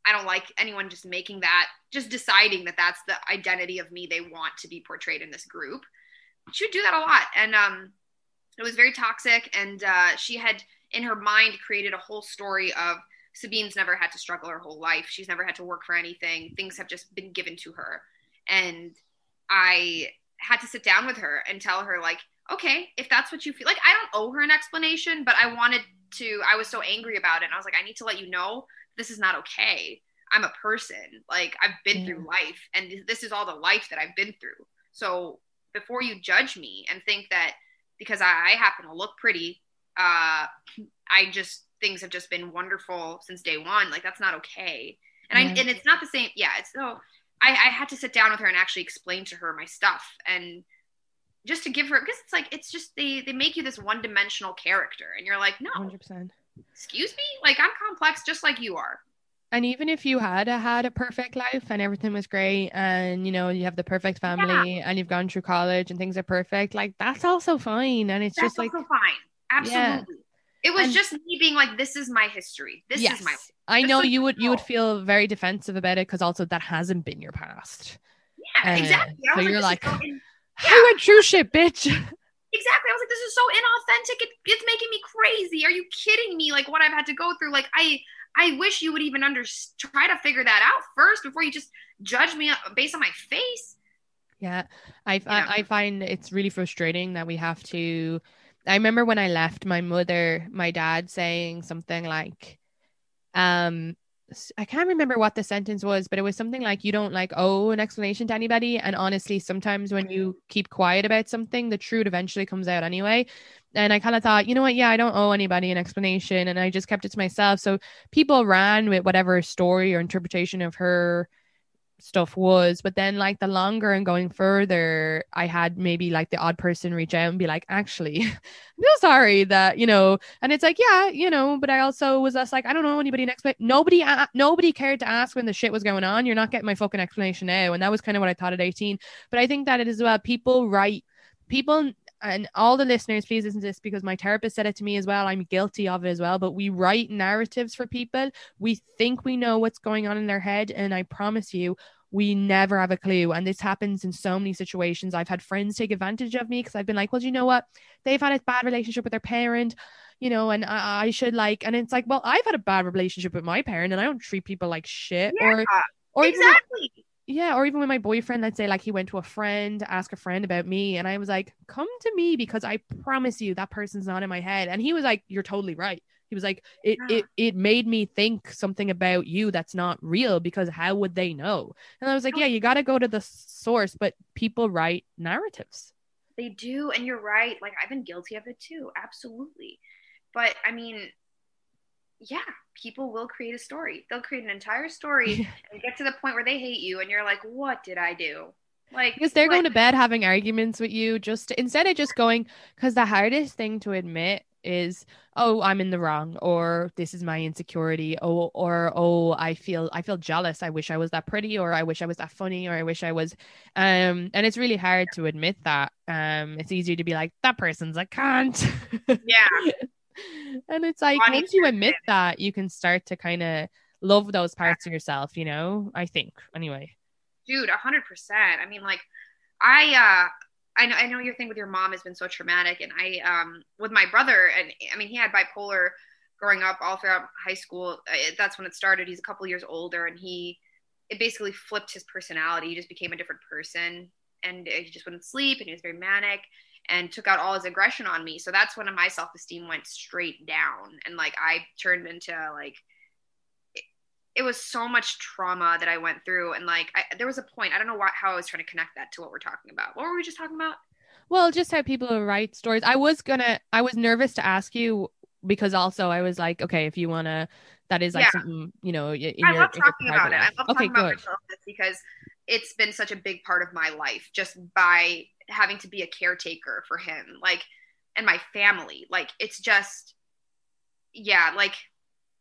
I don't like anyone just making that, just deciding that that's the identity of me they want to be portrayed in this group. She would do that a lot. And um, it was very toxic. And uh, she had, in her mind, created a whole story of Sabeen's never had to struggle her whole life. She's never had to work for anything. Things have just been given to her. And I had to sit down with her and tell her like okay if that's what you feel like i don't owe her an explanation but i wanted to i was so angry about it. And i was like i need to let you know this is not okay. I'm a person. Like i've been through life and this is all the life that i've been through. So before you judge me and think that because i, I happen to look pretty uh i just things have just been wonderful since day one like that's not okay. And yeah. i and it's not the same yeah it's so I, I had to sit down with her and actually explain to her my stuff and just to give her because it's like it's just they they make you this one dimensional character and you're like no. 100% excuse me? Like i'm complex just like you are. And even if you had a, had a perfect life and everything was great and you know you have the perfect family yeah. and you've gone through college and things are perfect like that's also fine and it's that's just like fine. Absolutely. yeah. It was and, just me being like, "This is my history. This yes, is my." I know you would you would feel very defensive about it because also that hasn't been your past. Yeah, uh, exactly. So you're like, so in- yeah. I went through shit, bitch. Exactly. I was like, this is so inauthentic. It, it's making me crazy. Are you kidding me? Like what I've had to go through. Like I, I wish you would even under try to figure that out first before you just judge me based on my face. Yeah, I, I, I find it's really frustrating that we have to I remember when I left, my mother, my dad saying something like, um, I can't remember what the sentence was, but it was something like you don't like owe an explanation to anybody. And honestly, sometimes when you keep quiet about something, the truth eventually comes out anyway. And I kind of thought, you know what? Yeah, I don't owe anybody an explanation. And I just kept it to myself. So people ran with whatever story or interpretation of her stuff was. But then, like, the longer and going further, I had maybe like the odd person reach out and be like, actually, (laughs) I'm so sorry that, you know, and it's like, yeah, you know, but I also was just like, I don't know anybody next, but nobody, uh, nobody cared to ask when the shit was going on. You're not getting my fucking explanation now. And that was kind of what I thought at 18. But I think that it is about people write, people and all the listeners, please listen to this because my therapist said it to me as well. I'm guilty of it as well. But we write narratives for people. We think we know what's going on in their head. And I promise you, we never have a clue. And this happens in so many situations. I've had friends take advantage of me because I've been like, well, do you know what? They've had a bad relationship with their parent, you know, and I, I, should like, and it's like, well, I've had a bad relationship with my parent and I don't treat people like shit. Yeah, or, or exactly. Even, yeah, or even with my boyfriend, let's say like he went to a friend ask a friend about me, and I was like, "Come to me because I promise you that person's not in my head." And he was like, "You're totally right." He was like, "It Yeah. it it made me think something about you that's not real because how would they know?" And I was like, "Yeah, you got to go to the source, but people write narratives." They do, and you're right. Like I've been guilty of it too, absolutely. But I mean, yeah, people will create a story. They'll create an entire story (laughs) and get to the point where they hate you, and you're like, "What did I do?" Like because they're going to bed having arguments with you just to, instead of just going because the hardest thing to admit is oh i'm in the wrong or this is my insecurity oh or oh i feel i feel jealous i wish i was that pretty or i wish i was that funny or i wish i was um and it's really hard to admit that um it's easier to be like that person's a cunt Yeah, (laughs) and it's like Funny once you admit that you can start to kind of love those parts of yourself you know i think anyway dude, a hundred percent. I mean, like, I uh, I know I know your thing with your mom has been so traumatic, and I um with my brother, and I mean he had bipolar growing up all throughout high school. That's when it started. He's a couple years older, and he it basically flipped his personality. He just became a different person, and uh, he just wouldn't sleep, and he was very manic. And took out all his aggression on me. So that's when my self esteem went straight down. And like I turned into like it was so much trauma that I went through, and like I, there was a point I don't know why, how I was trying to connect that to what we're talking about. What were we just talking about? Well, just how people write stories. I was gonna, I was nervous to ask you because also I was like, okay, if you wanna, that is like Yeah. something you know. In I your, love in your talking about it. I love okay, talking about good. illness because it's been such a big part of my life just by having to be a caretaker for him, like, and my family. Like, it's just, yeah, like.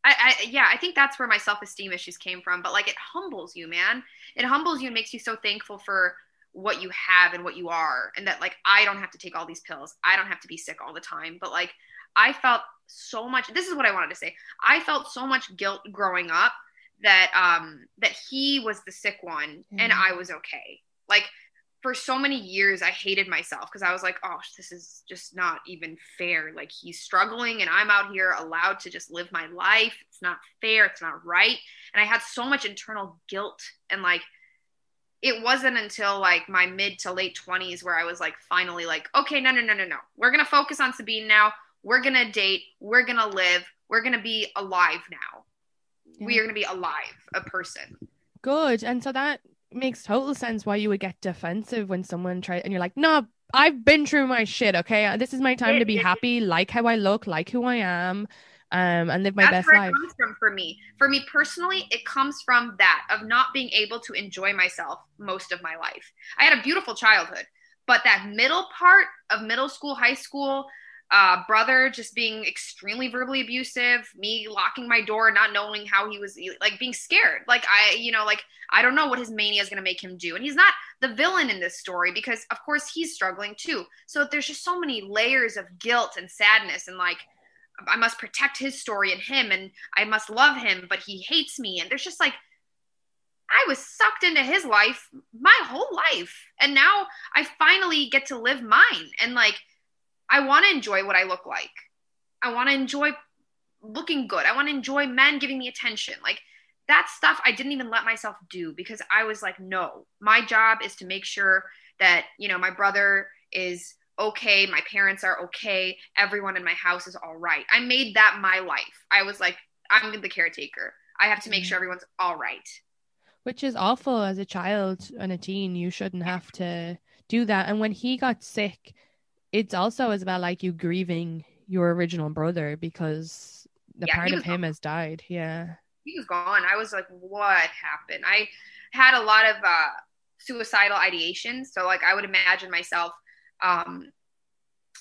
I, I yeah, I think that's where my self esteem issues came from. But like, it humbles you, man. It humbles you and makes you so thankful for what you have and what you are, and that like I don't have to take all these pills. I don't have to be sick all the time. But like, I felt so much. This is what I wanted to say. I felt so much guilt growing up that um that he was the sick one and Mhm. I was okay. Like for so many years I hated myself because I was like, oh, this is just not even fair. Like he's struggling and I'm out here allowed to just live my life. It's not fair. It's not right. And I had so much internal guilt and like it wasn't until like my mid to late 20s where I was like finally like, okay, no, no, no, no, no. We're going to focus on Sabeen now. We're going to date. We're going to live. We're going to be alive now. We are going to be alive, a person. Good. And so that makes total sense why you would get defensive when someone tries and you're like, no, I've been through my shit. Okay. Uh, This is my time to be happy, like how I look, like who I am, um, and live my That's best where life. it comes from for me. For me personally, it comes from that of not being able to enjoy myself most of my life. I had a beautiful childhood, but that middle part of middle school, high school, uh, brother just being extremely verbally abusive, me locking my door, not knowing how he was like being scared. Like I, you know, like I don't know what his mania is going to make him do. And he's not the villain in this story because of course he's struggling too. So there's just so many layers of guilt and sadness and like I must protect his story and him and I must love him, but he hates me. And there's just like I was sucked into his life my whole life. And now I finally get to live mine. And like I want to enjoy what I look like. I want to enjoy looking good. I want to enjoy men giving me attention. Like that stuff I didn't even let myself do because I was like, no, my job is to make sure that, you know, my brother is okay, my parents are okay, everyone in my house is all right. I made that my life. I was like, I'm the caretaker. I have to make mm-hmm. sure everyone's all right. which is awful as a child and a teen you shouldn't have to do that and when he got sick it's also as about like you grieving your original brother because the Yeah, part of him has died yeah he was gone. I was like, what happened? I had a lot of uh, suicidal ideations. So like I would imagine myself. Um,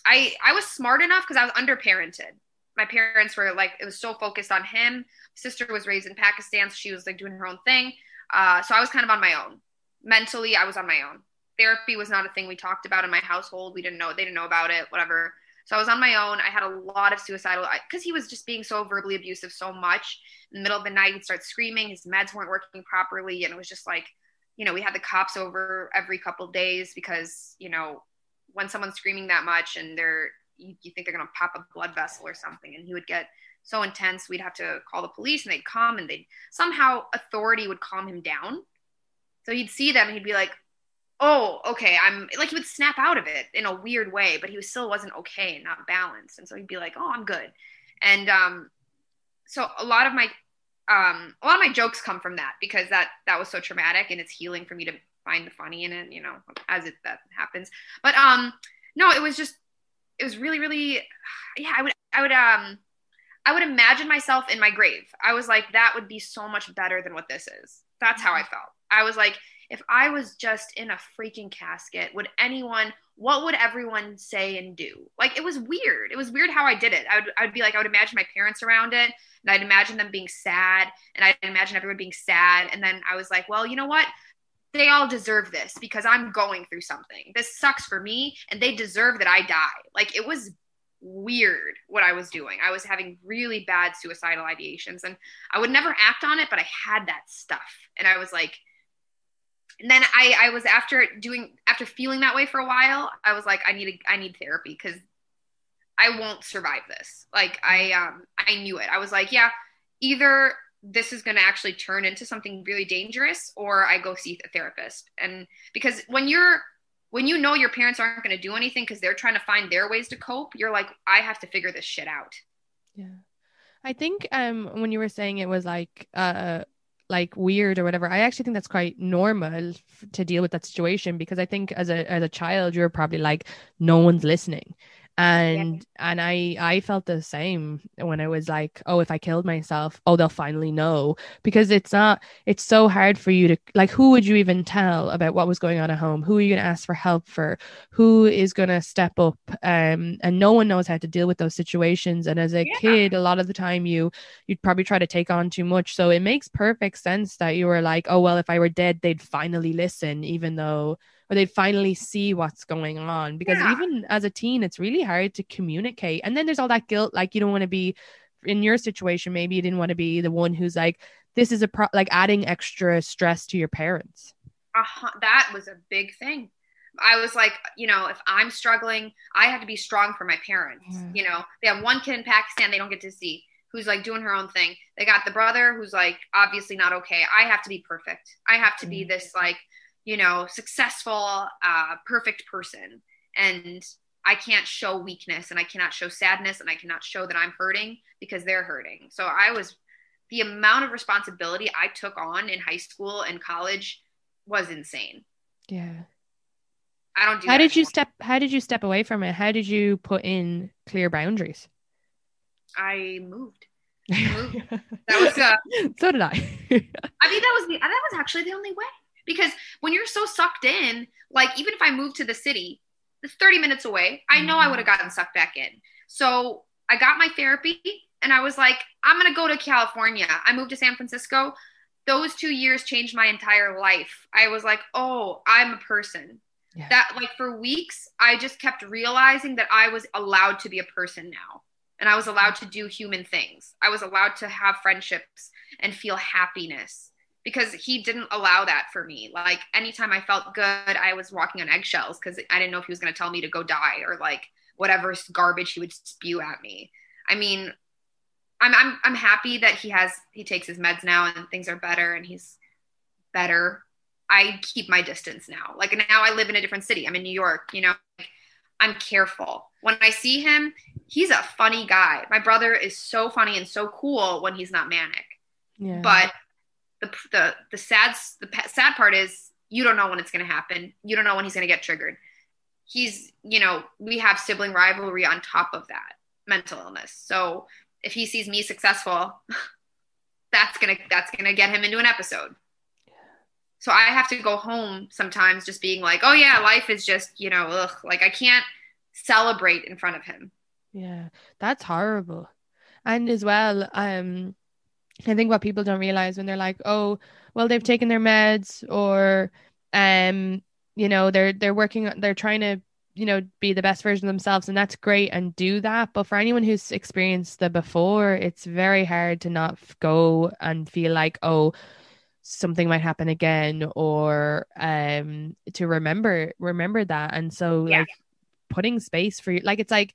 I I was smart enough because I was underparented. My parents were like it was so focused on him. Sister was raised in Pakistan, so she was like doing her own thing. Uh, so I was kind of on my own. Mentally, I was on my own. Therapy was not a thing we talked about in my household. We didn't know, they didn't know about it, whatever. So I was on my own. I had a lot of suicidal because he was just being so verbally abusive so much. In the middle of the night, he'd start screaming. His meds weren't working properly, and it was just like, you know, we had the cops over every couple days because you know, when someone's screaming that much and they're you, you think they're gonna pop a blood vessel or something, and he would get so intense we'd have to call the police and they'd come and they'd somehow authority would calm him down. So he'd see them and he'd be like, oh, okay, I'm like he would snap out of it in a weird way, but he was still wasn't okay and not balanced. And so he'd be like, oh, I'm good. And um, so a lot of my um, a lot of my jokes come from that because that that was so traumatic and it's healing for me to find the funny in it, you know, as it that happens. But um, no, it was just it was really really yeah. I would I would um. I would imagine myself in my grave. I was like, that would be so much better than what this is. That's how I felt. I was like, if I was just in a freaking casket, would anyone, what would everyone say and do? Like it was weird. It was weird how I did it. I would, I would be like, I would imagine my parents around it and I'd imagine them being sad and I'd imagine everyone being sad. And then I was like, well, you know what? They all deserve this because I'm going through something. This sucks for me and they deserve that I die. Like it was weird what I was doing. I was having really bad suicidal ideations and I would never act on it, but I had that stuff. And I was like, and then I, I was after doing after feeling that way for a while i was like i need a, i need therapy because i won't survive this. Like i um i knew it. I was like yeah either this is going to actually turn into something really dangerous or i go see a therapist. And because when you're when you know your parents aren't going to do anything because they're trying to find their ways to cope you're like i have to figure this shit out. Yeah. I think um when you were saying it was like uh like weird or whatever i actually think that's quite normal to deal with that situation because i think as a as a child you're probably like no one's listening and yeah. and i i felt the same when i was like oh if i killed myself oh they'll finally know. Because it's not it's so hard for you to like who would you even tell about what was going on at home? Who are you going to ask for help for? Who is going to step up? Um and no one knows how to deal with those situations. And as a yeah. kid a lot of the time you you'd probably try to take on too much. So it makes perfect sense that you were like oh well if i were dead they'd finally listen even though or they'd finally see what's going on because yeah. even as a teen it's really hard to communicate and then there's all that guilt like you don't want to be in your situation maybe you didn't want to be the one who's like this is a pro- like adding extra stress to your parents uh-huh. that was a big thing I was like, you know, if I'm struggling, I have to be strong for my parents. Yeah. You know, they have one kid in Pakistan they don't get to see who's like doing her own thing. They got the brother who's like obviously not okay. I have to be perfect. I have to be this like you know, successful, uh, perfect person. And I can't show weakness and I cannot show sadness and I cannot show that I'm hurting because they're hurting. So I was, the amount of responsibility I took on in high school and college was insane. Yeah. I don't do How did anymore. you step how did you step away from it? How did you put in clear boundaries? I moved. (laughs) moved. that was uh, so did I. I mean that was the that was actually the only way because when you're so sucked in, like even if I moved to the city, it's 30 minutes away, I know I mm-hmm. would have gotten sucked back in. So I got my therapy and I was like, I'm going to go to California. I moved to San Francisco. Those two years changed my entire life. I was like, oh, I'm a person. Yeah. That, like, for weeks, I just kept realizing that I was allowed to be a person now. And I was allowed to do human things. I was allowed to have friendships and feel happiness because he didn't allow that for me. Like anytime I felt good, I was walking on eggshells because I didn't know if he was going to tell me to go die or like whatever garbage he would spew at me. I mean, I'm I'm I'm happy that he has he takes his meds now and things are better and he's better. I keep my distance now. Like now I live in a different city. I'm in New York, you know. I'm careful. When I see him, he's a funny guy. My brother is so funny and so cool when he's not manic. Yeah. But the the the sad the sad part is you don't know when it's going to happen. You don't know when he's going to get triggered. He's, you know, we have sibling rivalry on top of that mental illness. So if he sees me successful, (laughs) that's going to that's going to get him into an episode. So I have to go home sometimes just being like, "Oh yeah, life is just, you know, ugh, like I can't celebrate in front of him." Yeah. That's horrible. And as well, um I think what people don't realize when they're like, oh, well, they've taken their meds or um you know they're they're working they're trying to you know be the best version of themselves and that's great and do that but for anyone who's experienced the before it's very hard to not go and feel like oh something might happen again or um to remember remember that and so yeah. like putting space for you like it's like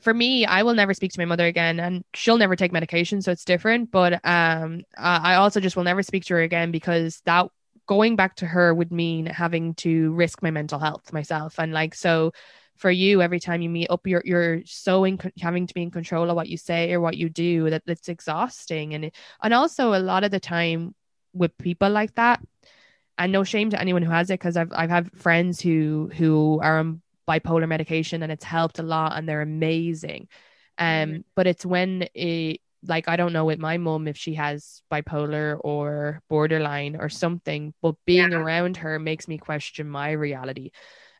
for me i will never speak to my mother again and she'll never take medication so it's different but um i also just will never speak to her again because that going back to her would mean having to risk my mental health myself and like so for you every time you meet up you're you're so in having to be in control of what you say or what you do that it's exhausting and and also a lot of the time with people like that and no shame to anyone who has it because I've I've had friends who who are bipolar medication and it's helped a lot and they're amazing um mm-hmm. but it's when it like I don't know with my mom if she has bipolar or borderline or something, but being yeah. around her makes me question my reality.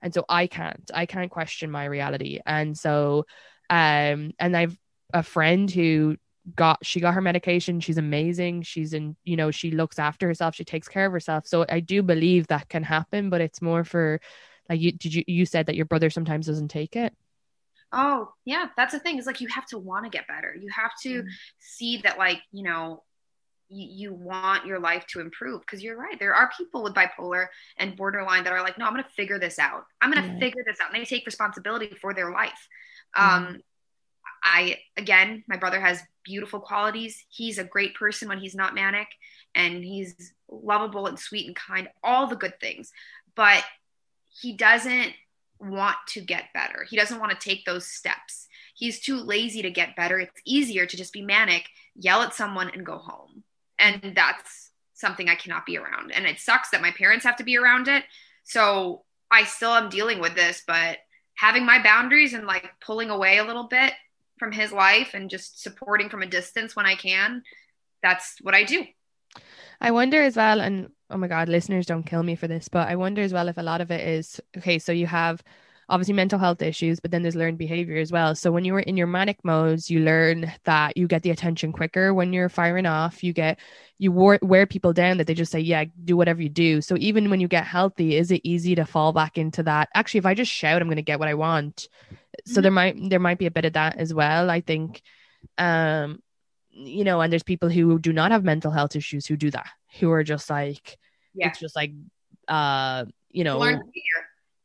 And so I can't, I can't question my reality. And so um and I've a friend who got she got her medication. She's amazing. She's in, you know, she looks after herself, she takes care of herself. So I do believe that can happen, but it's more for like you did you you said that your brother sometimes doesn't take it. Oh, yeah, that's the thing. Is like you have to want to get better. You have to mm. see that, like, you know, you, want your life to improve because you're right. There are people with bipolar and borderline that are like, no, I'm going to figure this out. I'm going to figure this out. And they take responsibility for their life. Mm. Um, I, again, my brother has beautiful qualities. He's a great person when he's not manic and he's lovable and sweet and kind, all the good things. But he doesn't want to get better. He doesn't want to take those steps. He's too lazy to get better. It's easier to just be manic, yell at someone, and go home. And that's something I cannot be around. And it sucks that my parents have to be around it. So I still am dealing with this, but having my boundaries and like pulling away a little bit from his life and just supporting from a distance when I can, that's what I do. I wonder as well, and oh my God, listeners don't kill me for this, but I wonder as well if a lot of it is okay. So you have obviously mental health issues, but then there's learned behavior as well. So when you were in your manic modes, you learn that you get the attention quicker when you're firing off. You get you wear, wear people down that they just say, yeah, do whatever you do. So even when you get healthy, is it easy to fall back into that? Actually, if I just shout, I'm going to get what I want. So mm-hmm. there might there might be a bit of that as well. I think, um, you know, and there's people who do not have mental health issues who do that, who are just like yeah. it's just like uh you know. Behavior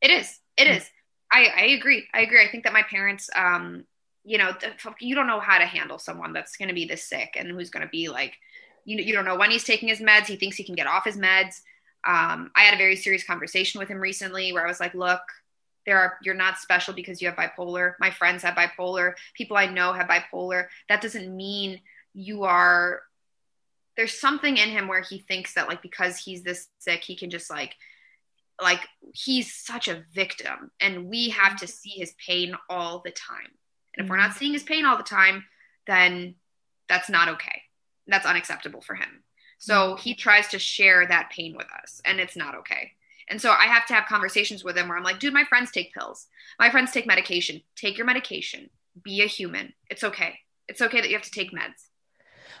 it is it is. I i agree. I agree. I think that my parents um you know you don't know how to handle someone that's going to be this sick and who's going to be like you, know, you don't know when he's taking his meds. He thinks he can get off his meds. Um, i had a very serious conversation with him recently where i was like look there are you're not special because you have bipolar. My friends have bipolar. People i know have bipolar. That doesn't mean you are there's something in him where he thinks that like because he's this sick he can just like like he's such a victim. And we have to see his pain all the time. And if we're not mm-hmm. seeing his pain all the time then that's not okay. That's unacceptable for him. So mm-hmm. he tries to share that pain with us and it's not okay. And so i have to have conversations with him where i'm like dude my friends take pills. My friends take medication. Take your medication. Be a human. It's okay. It's okay that you have to take meds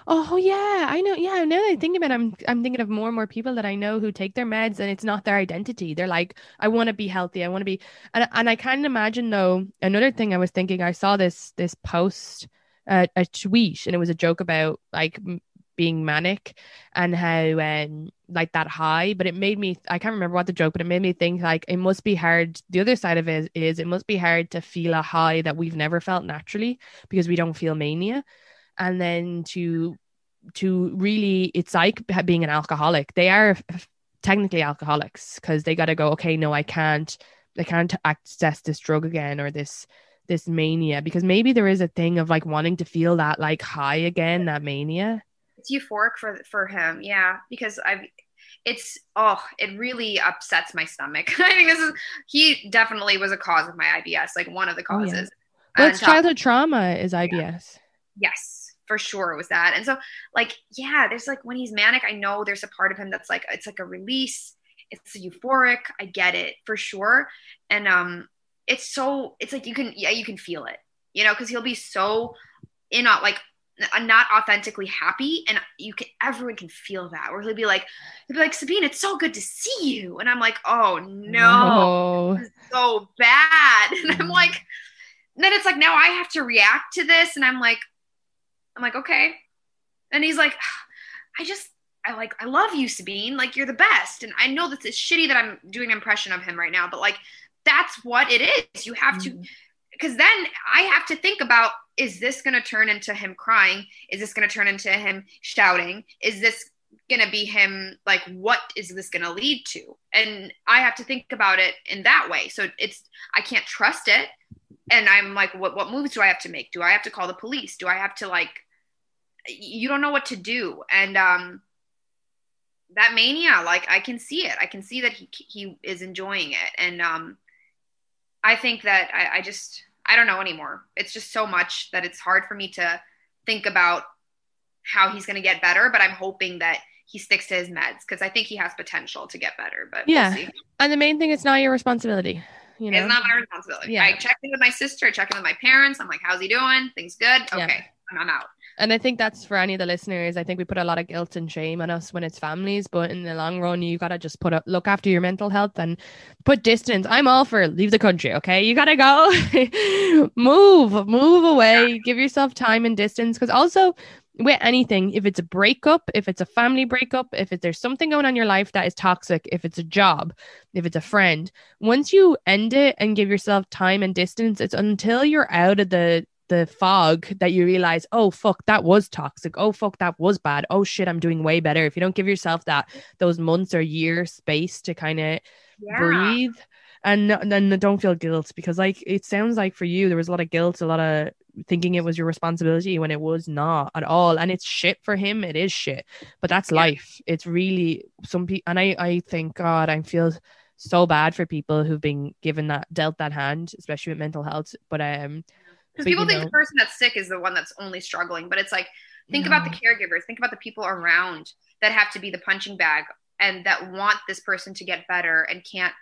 Oh yeah, I know. Yeah, now that I think about it, I'm I'm thinking of more and more people that I know who take their meds and it's not their identity. They're like, I want to be healthy. I want to be, and and I can't imagine though. Another thing I was thinking, I saw this this post, uh, a tweet, and it was a joke about like being manic and how um like that high but it made me i can't remember what the joke but it made me think like it must be hard the other side of it is it must be hard to feel a high that we've never felt naturally because we don't feel mania and then to to really it's like being an alcoholic. They are technically alcoholics because they got to go okay no i can't i can't access this drug again or this this mania. Because maybe there is a thing of like wanting to feel that like high again that mania. It's euphoric for for him yeah because i've it's oh it really upsets my stomach. (laughs) I think this is he definitely was a cause of my ibs like one of the causes oh, yeah. well, it's uh, childhood trauma is ibs yeah. yes for sure it was that. And so like, yeah, there's like when he's manic, I know there's a part of him that's like, it's like a release. It's euphoric. I get it for sure. And um, it's so, it's like you can, yeah, you can feel it, you know, cause he'll be so in a, like not authentically happy and you can everyone can feel that where he'll be like he'll be like Sabeen it's so good to see you and i'm like oh no, No. so bad (laughs) and i'm like then it's like now i have to react to this and i'm like i'm like okay and he's like i just i like i love you Sabeen like you're the best and i know this is shitty that i'm doing an impression of him right now but like that's what it is you have to mm-hmm. because then I have to think about is this going to turn into him crying? Is this going to turn into him shouting? Is this going to be him like what is this going to lead to? And I have to think about it in that way. So it's I can't trust it and I'm like what what moves do I have to make? Do I have to call the police? Do I have to like you don't know what to do and um that mania like I can see it. I can see that he he is enjoying it and um I think that I, I just I don't know anymore. It's just so much that it's hard for me to think about how he's going to get better. But I'm hoping that he sticks to his meds because I think he has potential to get better. But Yeah. we'll see. And the main thing, it's not your responsibility. You know, it's not my responsibility. Yeah. I checked in with my sister. I checked in with my parents. I'm like, how's he doing? Things good? Yeah. Okay, and I'm out. And I think that's for any of the listeners. I think we put a lot of guilt and shame on us when it's families, but in the long run, you gotta just put a look after your mental health and put distance. I'm all for leave the country, okay? You gotta go, (laughs) move, move away, give yourself time and distance. Because also with anything, if it's a breakup, if it's a family breakup, if it, there's something going on in your life that is toxic, if it's a job, if it's a friend, once you end it and give yourself time and distance, it's until you're out of the the fog that you realize, oh fuck, that was toxic. Oh fuck, that was bad. Oh shit, I'm doing way better. If you don't give yourself that those months or year space to kind of Yeah. breathe and then don't feel guilt because like it sounds like for you there was a lot of guilt, a lot of thinking it was your responsibility when it was not at all. And it's shit for him. It is shit, but that's Yeah. life. It's really some people, and I I think God, I feel so bad for people who've been given that dealt that hand, especially with mental health. But um. Because people think know- the person that's sick is the one that's only struggling, but it's like think about the caregivers, think about the people around that have to be the punching bag and that want this person to get better and can't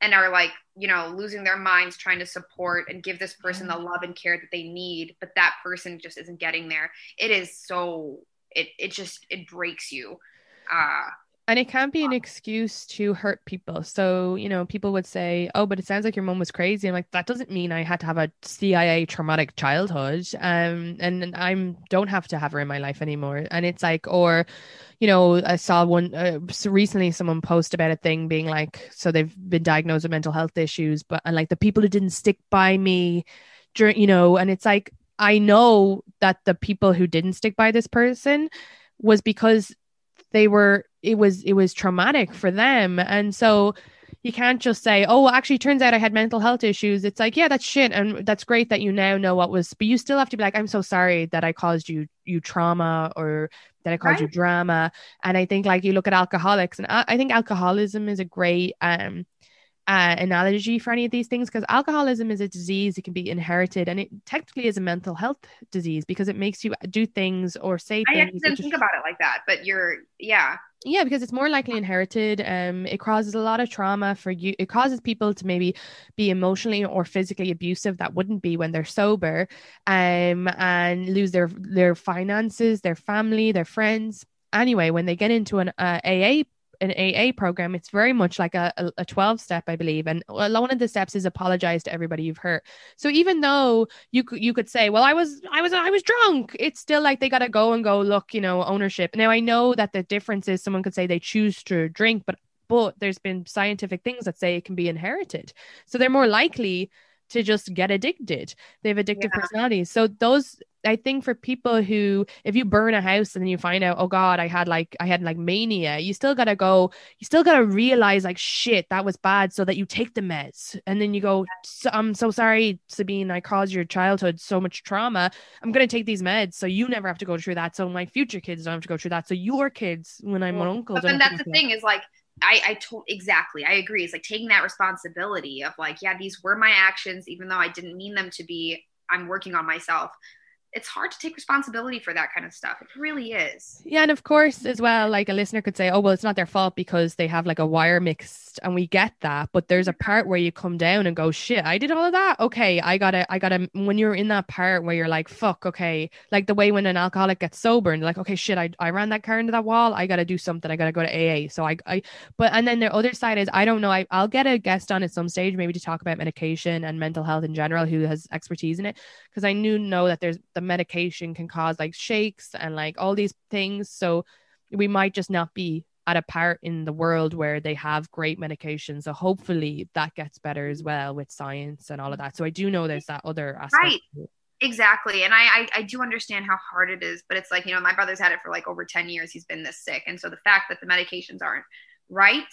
and are like, you know, losing their minds trying to support and give this person the love and care that they need, but that person just isn't getting there. It is so it it just it breaks you. Uh And it can't be an excuse to hurt people. So, you know, people would say, oh, but it sounds like your mom was crazy. I'm like, that doesn't mean I had to have a CIA traumatic childhood. Um, and I'm don't have to have her in my life anymore. And it's like, or, you know, I saw one uh, so recently someone post about a thing being like, so they've been diagnosed with mental health issues, but and like the people who didn't stick by me during, you know, and it's like, I know that the people who didn't stick by this person was because they were it was it was traumatic for them. And so you can't just say oh actually turns out i had mental health issues. It's like yeah that's shit and that's great that you now know what was but you still have to be like i'm so sorry that i caused you you trauma or that i caused you drama and i think like you look at alcoholics and i, I think alcoholism is a great um uh, analogy for any of these things because alcoholism is a disease it can be inherited and it technically is a mental health disease because it makes you do things or say I things actually didn't think about it like that, but you're yeah. yeah because it's more likely inherited um it causes a lot of trauma for you it causes people to maybe be emotionally or physically abusive that wouldn't be when they're sober um and lose their their finances their family their friends anyway when they get into an uh, aa an AA program, it's very much like a, a, a 12 step, I believe. And one of the steps is apologize to everybody you've hurt. So even though you could, you could say, well, I was, I was, I was drunk. It's still like they got to go and go, look, you know, ownership. Now I know that the difference is someone could say they choose to drink, but, but there's been scientific things that say it can be inherited. So they're more likely to just get addicted. They have addictive Yeah. personalities. So those I think for people who if you burn a house and then you find out, oh God, I had like I had like mania, you still gotta go, you still gotta realize like shit, that was bad, so that you take the meds. And then you go, I'm so sorry, Sabeen, I caused your childhood so much trauma. I'm gonna take these meds so you never have to go through that. So my future kids don't have to go through that. So your kids, when I'm an uncle, But then that's the thing is like I I told exactly I agree. It's like taking that responsibility of like yeah these were my actions even though I didn't mean them to be. I'm working on myself. It's hard to take responsibility for that kind of stuff. It really is. Yeah, and of course, as well, like a listener could say, "Oh, well, it's not their fault because they have like a wire mixed," and we get that. But there's a mm-hmm. part where you come down and go, "Shit, I did all of that." Okay, I gotta, I gotta. When you're in that part where you're like, "Fuck," okay, like the way when an alcoholic gets sober and like, "Okay, shit, I, I ran that car into that wall. I gotta do something. I gotta go to AA." So I, I, but and then the other side is, I don't know. I, I'll get a guest on at some stage, maybe to talk about medication and mental health in general, who has expertise in it, because I knew know that there's the medication can cause like shakes and like all these things. So we might just not be at a part in the world where they have great medication. So hopefully that gets better as well with science and all of that. So I do know there's that other aspect. Right. Exactly. And I, I, I do understand how hard it is, but it's like, you know, my brother's had it for like over 10 years. He's been this sick. And so the fact that the medications aren't right,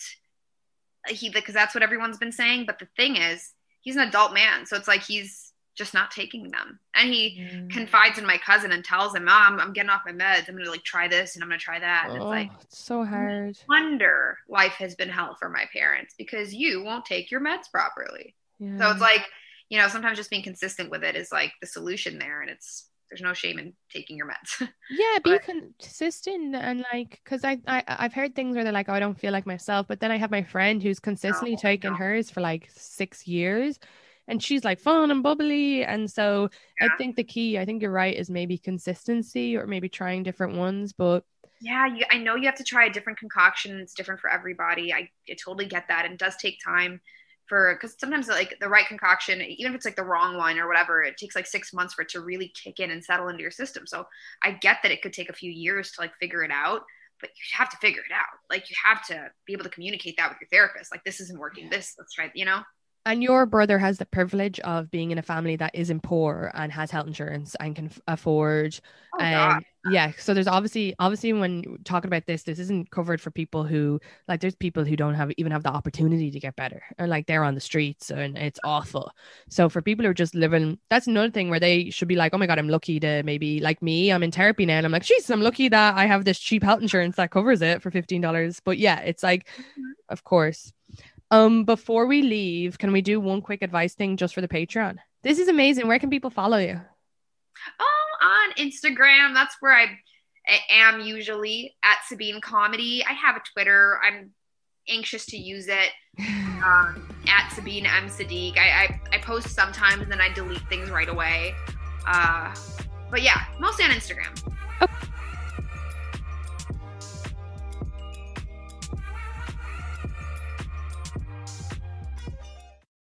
he because that's what everyone's been saying. But the thing is, he's an adult man. So it's like he's just not taking them. And he mm. confides in my cousin and tells him, Mom, I'm getting off my meds. I'm going to like try this and I'm going to try that. And oh, it's like, it's so hard. wonder life has been hell for my parents because you won't take your meds properly. Yeah. So it's like, you know, sometimes just being consistent with it is like the solution there. And it's, there's no shame in taking your meds. (laughs) yeah, be but, consistent and like, cause I, I I've heard things where they're like, oh, I don't feel like myself, but then I have my friend who's consistently no, taking no. hers for like six years, and she's like fun and bubbly and so yeah. i think the key i think you're right is maybe consistency or maybe trying different ones but yeah you, i know you have to try a different concoction it's different for everybody I, I totally get that and it does take time for because sometimes like the right concoction even if it's like the wrong one or whatever it takes like six months for it to really kick in and settle into your system so i get that it could take a few years to like figure it out but you have to figure it out like you have to be able to communicate that with your therapist like this isn't working this let's try you know and your brother has the privilege of being in a family that isn't poor and has health insurance and can afford oh, um yeah so there's obviously obviously when talking about this this isn't covered for people who like there's people who don't have even have the opportunity to get better and like they're on the streets and it's awful. So for people who are just living that's another thing where they should be like oh my god i'm lucky to maybe like me i'm in therapy now and i'm like jesus i'm lucky that i have this cheap health insurance that covers it for $15 but yeah it's like mm-hmm. of course um, before we leave, can we do one quick advice thing just for the Patreon? This is amazing. Where can people follow you? Oh, on Instagram. That's where I am usually at Sabeen Comedy. I have a Twitter. I'm anxious to use it. (laughs) Um, at Sabeen M Sadiq. I, I, I post sometimes and then I delete things right away. Uh, but yeah, mostly on Instagram.